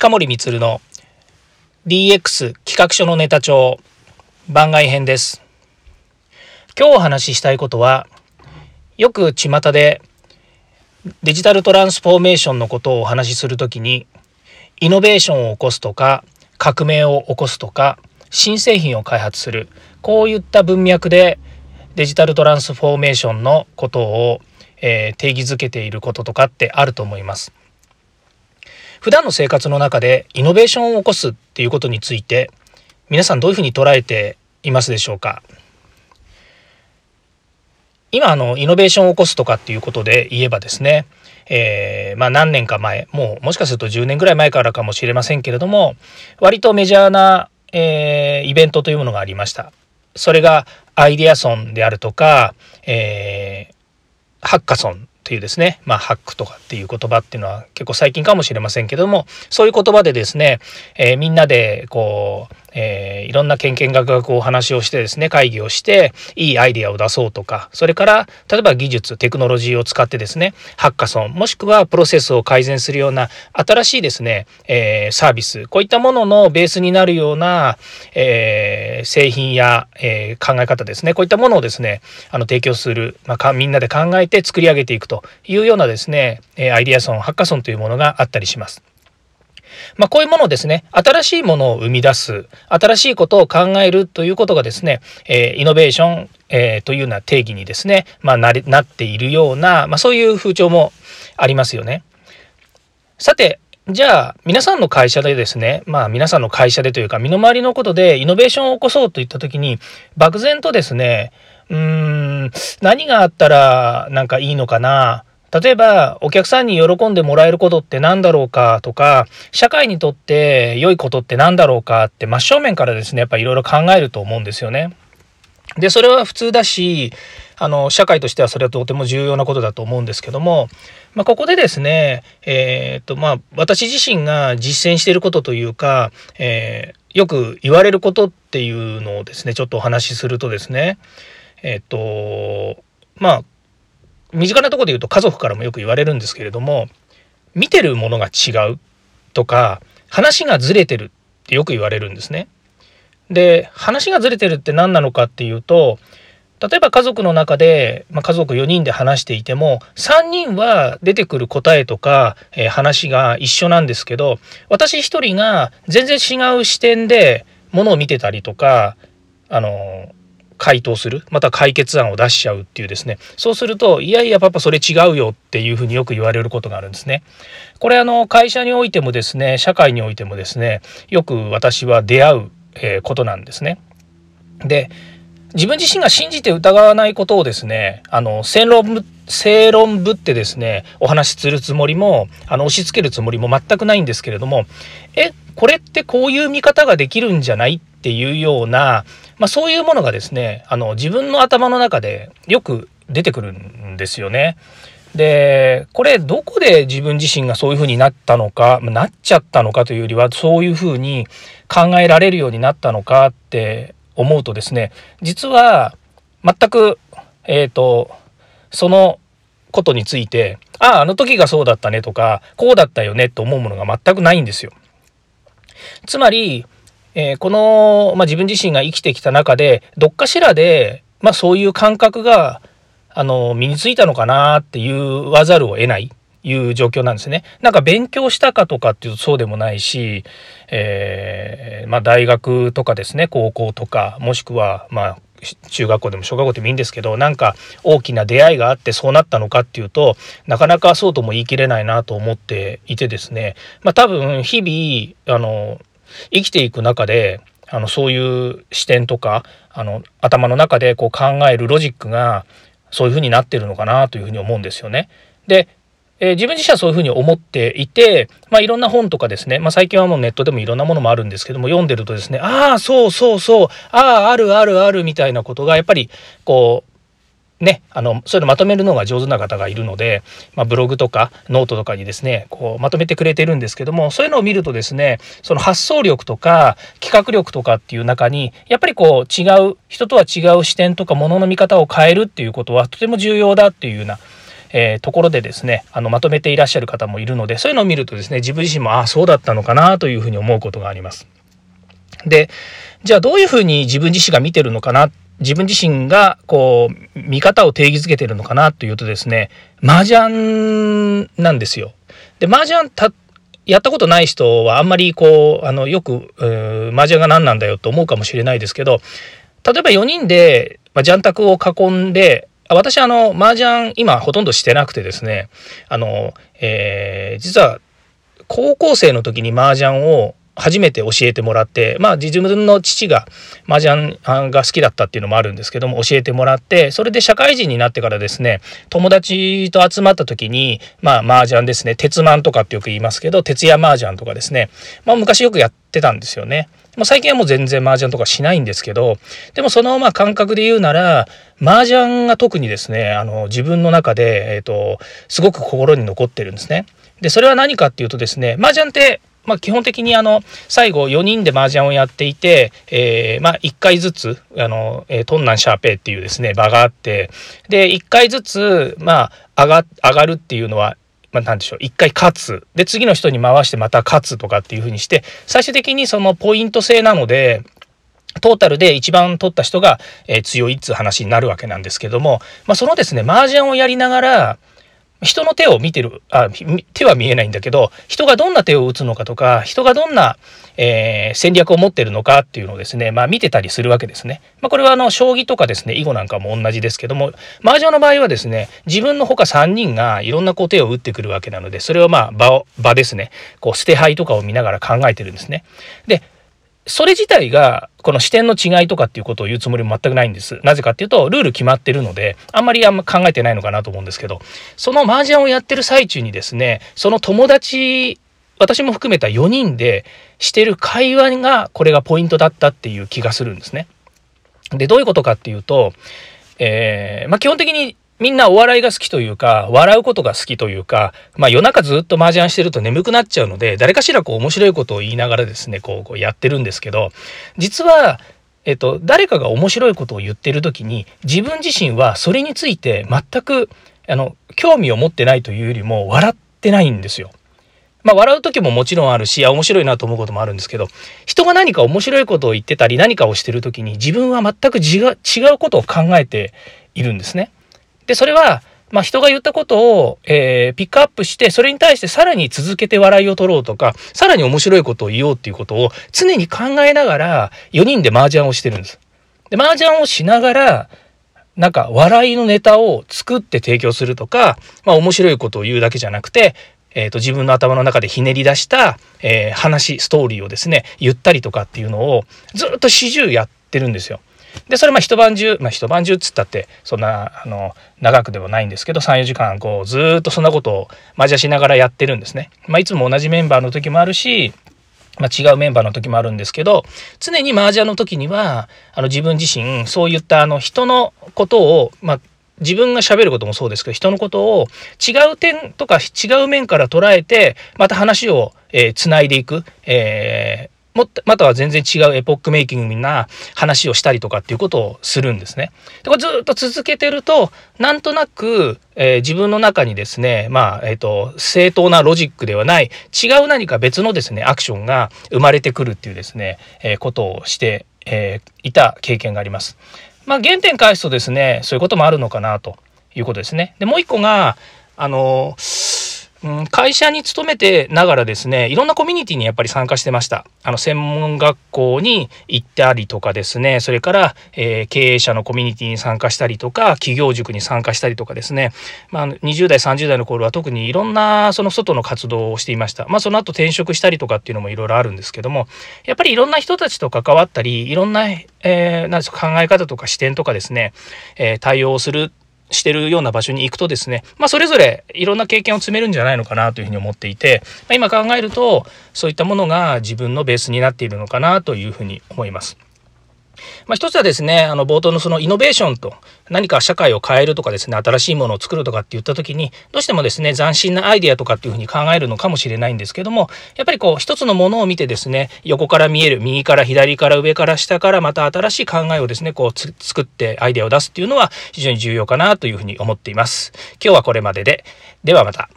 近森光の DX 企画書のネタ帳番外編です。今日お話ししたいことはよく巷でデジタルトランスフォーメーションのことをお話しするときにイノベーションを起こすとか革命を起こすとか新製品を開発するこういった文脈でデジタルトランスフォーメーションのことを、えー、定義づけていることとかってあると思います。普段の生活の中でイノベーションを起こすっていうことについて皆さんどういうふうに捉えていますでしょうか？今あのイノベーションを起こすとかっていうことで言えばですね、え、まあ何年か前もうもしかすると10年ぐらい前からかもしれませんけれども割とメジャーな、えー、イベントというものがありました。それがアイデアソンであるとか、え、ハッカソンっていうですね、まあ、ハックとかっていう言葉っていうのは結構最近かもしれませんけどもそういう言葉でですね、えー、みんなでこうえー、いろんなけんけんがくがくお話をしてですね会議をしていいアイデアを出そうとかそれから例えば技術テクノロジーを使ってですねハッカソンもしくはプロセスを改善するような新しいですね、えー、サービスこういったもののベースになるような、えー、製品や、え考え方ですねこういったものをですねあの提供する、まあ、みんなで考えて作り上げていくというようなですねアイデアソンハッカソンというものがあったりします。まあ、こういうものをですね、新しいものを生み出す、新しいことを考えるということがですね、えー、イノベーション、えー、というような定義にですね、まあ、ななっているような、まあ、そういう風潮もありますよね。さて、じゃあ皆さんの会社でですねまあ皆さんの会社でというか身の回りのことでイノベーションを起こそうといった時に漠然とですねうーん何があったらなんかいいのかな例えばお客さんに喜んでもらえることって何だろうかとか社会にとって良いことって何だろうかって真正面からですねやっぱいろいろ考えると思うんですよね。でそれは普通だしあの社会としてはそれはとても重要なことだと思うんですけども、まあ、ここでですね、えー、っとまあ、私自身が実践していることというか、えー、よく言われることっていうのをですねちょっとお話しするとですねえー、っとまあ身近なとこで言うと家族からもよく言われるんですけれども見てるものが違うとか話がずれてるってよく言われるんですね。で話がずれてるって何なのかっていうと例えば家族の中で、まあ、家族4人で話していても3人は出てくる答えとか、えー、話が一緒なんですけど私1人が全然違う視点でものを見てたりとかあの回答するまた解決案を出しちゃうっていうですねそうするといやいやパパそれ違うよっていうふうによく言われることがあるんですね。これあの会社においてもですね社会においてもですねよく私は出会う、えことなんですね。で自分自身が信じて疑わないことをですねあの正論正論ぶってですねお話しするつもりもあの押し付けるつもりも全くないんですけれどもえこれってこういう見方ができるんじゃないっていうような、まあ、そういうものがですねあの自分の頭の中でよく出てくるんですよね。でこれどこで自分自身がそういうふうになったのかなっちゃったのかというよりはそういうふうに考えられるようになったのかって思うとですね実は全くえっ、ー、とそのことについてあああの時がそうだったねとかこうだったよねと思うものが全くないんですよ。つまり、えー、この、まあ、自分自身が生きてきた中でどっかしらで、まあ、そういう感覚があの身についたのかなって言わざるを得ないいう状況なんですね。なんか勉強したかとかっていうとそうでもないし、えー、まあ、大学とかですね高校とかもしくはまあ中学校でも小学校でもいいんですけどなんか大きな出会いがあってそうなったのかっていうとなかなかそうとも言い切れないなと思っていてですねまあ多分日々あの生きていく中であのそういう視点とかあの頭の中でこう考えるロジックがそういうふうになってるのかなというふうに思うんですよね。でえー、自分自身はそういうふうに思っていて、まあ、いろんな本とかですね、まあ、最近はもうネットでもいろんなものもあるんですけども読んでるとですねああそうそうそうあああるあるあるみたいなことがやっぱりこうねあのそういうのまとめるのが上手な方がいるので、まあ、ブログとかノートとかにですねこうまとめてくれてるんですけどもそういうのを見るとですねその発想力とか企画力とかっていう中にやっぱりこう違う人とは違う視点とかものの見方を変えるっていうことはとても重要だっていうようなえー、ところでですねあのまとめていらっしゃる方もいるのでそういうのを見るとですね自分自身もああそうだったのかなというふうに思うことがあります。でじゃあどういうふうに自分自身が見てるのかな自分自身がこう見方を定義づけてるのかなというとですね麻雀なんですよ。で麻雀たやったことない人はあんまりこうあのよく麻雀が何なんだよと思うかもしれないですけど例えば4人で、まあ、ジャン卓を囲んで私あの麻雀今ほとんどしてなくてですねあの、えー、実は高校生の時に麻雀を初めて教えてもらってまあ自分の父が麻雀が好きだったっていうのもあるんですけども教えてもらってそれで社会人になってからですね友達と集まった時にまあ麻雀ですね鉄マンとかってよく言いますけど徹夜麻雀とかですねまあ昔よくやってたんですよね。もう最近はもう全然麻雀とかしないんですけどでもそのまあ感覚で言うなら麻雀が特にですねあの自分の中で、えーと、すごく心に残ってるんですね。でそれは何かっていうとですね麻雀ってまあ、基本的にあの最後4人で麻雀をやっていて、えー、まあ、1回ずつあの、えー、トンナンシャーペイっていうですね場があってで1回ずつ、まあ、上が上がるっていうのはまあ、何でしょう1回勝つ。で次の人に回してまた勝つとかっていうふうにして最終的にそのポイント制なのでトータルで一番取った人が、えー、強いっつう話になるわけなんですけども、まあ、そのですね麻雀をやりながら人の手を見てるあ手は見えないんだけど人がどんな手を打つのかとか人がどんな、えー、戦略を持ってるのかっていうのをですね、まあ、見てたりするわけですね。まあ、これはあの将棋とかですね囲碁なんかも同じですけども麻雀の場合はですね自分のほか3人がいろんなこう手を打ってくるわけなのでそれをまあ場を場ですねこう捨て牌とかを見ながら考えてるんですね。でそれ自体がこの視点の違いとかっていうことを言うつもりも全くないんです。なぜかっていうとルール決まってるのであんまりあんま考えてないのかなと思うんですけどその麻雀をやってる最中にですねその友達私も含めた4人でしてる会話がこれがポイントだったっていう気がするんですね。でどういうことかっていうと、えー、まあ、基本的にみんなお笑いが好きというか、笑うことが好きというか、まあ夜中ずっと麻雀してると眠くなっちゃうので、誰かしらこう面白いことを言いながらですね、こうこうやってるんですけど、実は、えっと、誰かが面白いことを言ってる時に、自分自身はそれについて全く、あの、興味を持ってないというよりも、笑ってないんですよ。まあ、笑う時ももちろんあるし、面白いなと思うこともあるんですけど、人が何か面白いことを言ってたり、何かをしてる時に、自分は全く違うことを考えているんですね。で、それは、まあ、人が言ったことを、えー、ピックアップして、それに対してさらに続けて笑いを取ろうとか、さらに面白いことを言おうっていうことを常に考えながら、4人で麻雀をしてるんです。で、麻雀をしながら、なんか笑いのネタを作って提供するとか、まあ、面白いことを言うだけじゃなくて、えーと、自分の頭の中でひねり出した、えー、話ストーリーをですね言ったりとかっていうのをずっと始終やってるんですよ。でそれまあ一晩中まあ一晩中っつったってそんなあの長くではないんですけど34時間こうずっとそんなことをマジャしながらやってるんですね。まあ、いつも同じメンバーの時もあるしまあ、違うメンバーの時もあるんですけど常に麻雀の時にはあの自分自身そういったあの人のことを、まあ、自分が喋ることもそうですけど人のことを違う点とか違う面から捉えてまた話をつない、でいく、えーもまたは全然違うエポックメイキングな話をしたりとかっていうことをするんですね。でこれずっと続けてるとなんとなく、えー、自分の中にですねまあ、えーと、正当なロジックではない違う何か別のですねアクションが生まれてくるっていうですね、えー、ことをして、え、いた経験があります。まあ、原点返すとですねそういうこともあるのかなということですね。でもう一個があのーうん、会社に勤めてながらですね、いろんなコミュニティにやっぱり参加してました。あの、専門学校に行ったりとかですね、それから、えー、経営者のコミュニティに参加したりとか、企業塾に参加したりとかですね、まあ、20代、30代の頃は特にいろんなその外の活動をしていました。まあ、その後転職したりとかっていうのもいろいろあるんですけども、やっぱりいろんな人たちと関わったり、いろんな、えー、なんですか考え方とか視点とかですね、えー、対応するしてるような場所に行くとですね、まあ、それぞれいろんな経験を積めるんじゃないのかなというふうに思っていて、まあ、今考えるとそういったものが自分のベースになっているのかなというふうに思います。まあ、一つはですね、あの冒頭のそのイノベーションと何か社会を変えるとかですね、新しいものを作るとかって言った時に、どうしてもですね、斬新なアイデアとかっていうふうに考えるのかもしれないんですけども、やっぱりこう一つのものを見てですね、横から見える、右から左から上から下からまた新しい考えをですね、こう作ってアイデアを出すっていうのは非常に重要かなというふうに思っています。今日はこれまでで、ではまた。